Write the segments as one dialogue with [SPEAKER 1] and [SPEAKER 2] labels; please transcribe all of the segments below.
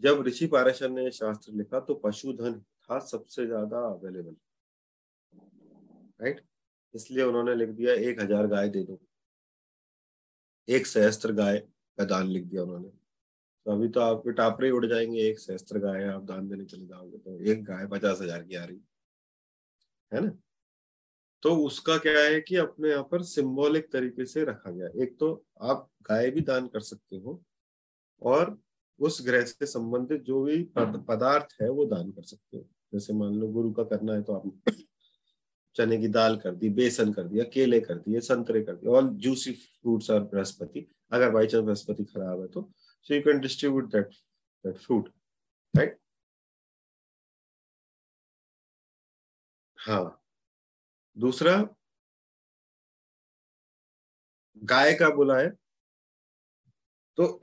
[SPEAKER 1] जब ऋषि पाराशर ने शास्त्र लिखा तो पशुधन था सबसे ज़्यादा अवेलेबल राइट इसलिए उन्होंने लिख दिया, एक हज़ार गाय दे दो। एक सहस्त्र गाय का दान लिख दिया उन्होंने। तो अभी तो आपके टापरे उड़ जाएँगे, एक सहस्त्र गाय आप दान देने चले जाओगे तो एक गाय पचास हज़ार की आ रही। है ना? तो उसका क्या है कि अपने यहाँ पर सिंबॉलिक तरीके से रखा गया। एक तो आप गाय भी दान कर सकते हो और उस ग्रह से संबंधित जो भी पदार्थ है वो दान कर सकते हो। जैसे मान लो गुरु का करना है तो आप चने की दाल कर दी बेसन कर दिया केले कर दिए संतरे कर दिए ऑल जूसी फ्रूट्स और बृहस्पति। अगर बाई चांस बृहस्पति खराब है तो so you can distribute that that fruit right हाँ। दूसरा गाय का बोला है तो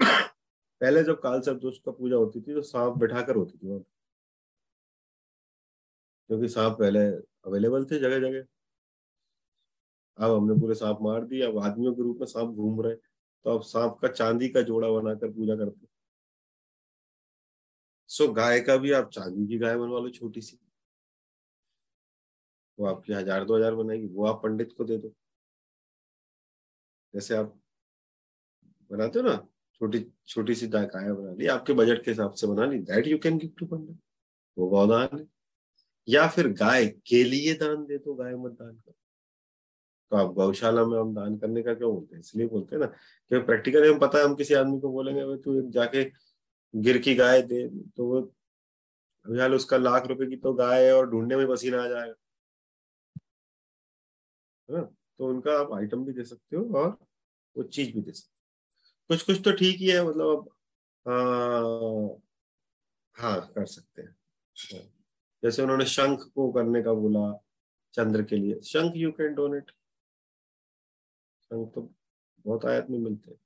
[SPEAKER 1] पहले जब काल सर्प दोष का पूजा होती थी तो सांप बैठाकर होती थी क्योंकि सांप पहले अवेलेबल थे जगह जगह अब हमने पूरे सांप मार दिए, अब आदमियों के रूप में सांप घूम रहे तो अब सांप का चांदी का जोड़ा बनाकर पूजा करते सो गाय का भी आप चांदी की गाय बनवा लो छोटी सी वो आपकी हज़ार दो हज़ार बनाएगी, वो आप पंडित को दे दो। जैसे आप बनाते हो ना छोटी छोटी सी गाय बना ली, आपके बजट के हिसाब से बना ली that you can give to pandit वो गौदान है। या फिर गाय के लिए दान दे दो गाय मत दान करो। तो आप गौशाला में हम दान करने का क्यों बोलते हैं? इसलिए बोलते हैं ना कि प्रैक्टिकली हम पता है, हम किसी आदमी को बोलेंगे भाई तू जाके गिर की गाय दे। तो वो अभी उसका लाख रुपए की तो गाय है और ढूँढने में पसीना आ जाएगा। है ना? तो उनका आप आइटम भी दे सकते हो और वो चीज़ भी दे सकते हो। कुछ कुछ तो ठीक ही है मतलब अब हाँ कर सकते हैं। हाँ। जैसे उन्होंने शंख को करने का बोला, चंद्र के लिए। शंख यू कैन डोनेट शंख तो बहुत आयत में मिलते हैं।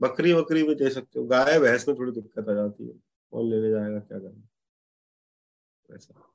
[SPEAKER 1] बकरी वकरी भी दे सकते हो। गाय, भैंस में थोड़ी दिक्कत आ जाती है। कौन लेने जाएगा, क्या करना? ऐसा।